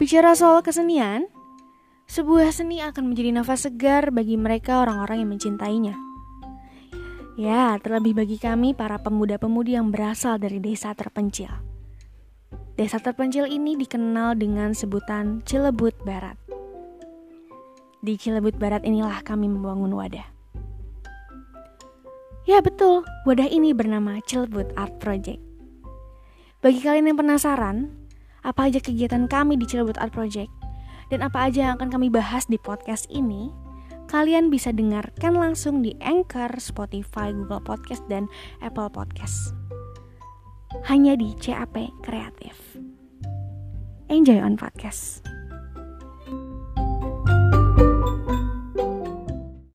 Bicara soal kesenian, sebuah seni akan menjadi nafas segar bagi mereka orang-orang yang mencintainya. Ya, terlebih bagi kami para pemuda-pemudi yang berasal dari desa terpencil. Desa terpencil ini dikenal dengan sebutan Cilebut Barat. Di Cilebut Barat inilah kami membangun wadah. Ya betul, wadah ini bernama Cilebut Art Project. Bagi kalian yang penasaran, apa aja kegiatan kami di Cilebut Art Project dan apa aja yang akan kami bahas di podcast ini, kalian bisa dengarkan langsung di Anchor, Spotify, Google Podcast, dan Apple Podcast. Hanya di CAP Kreatif. Enjoy on podcast.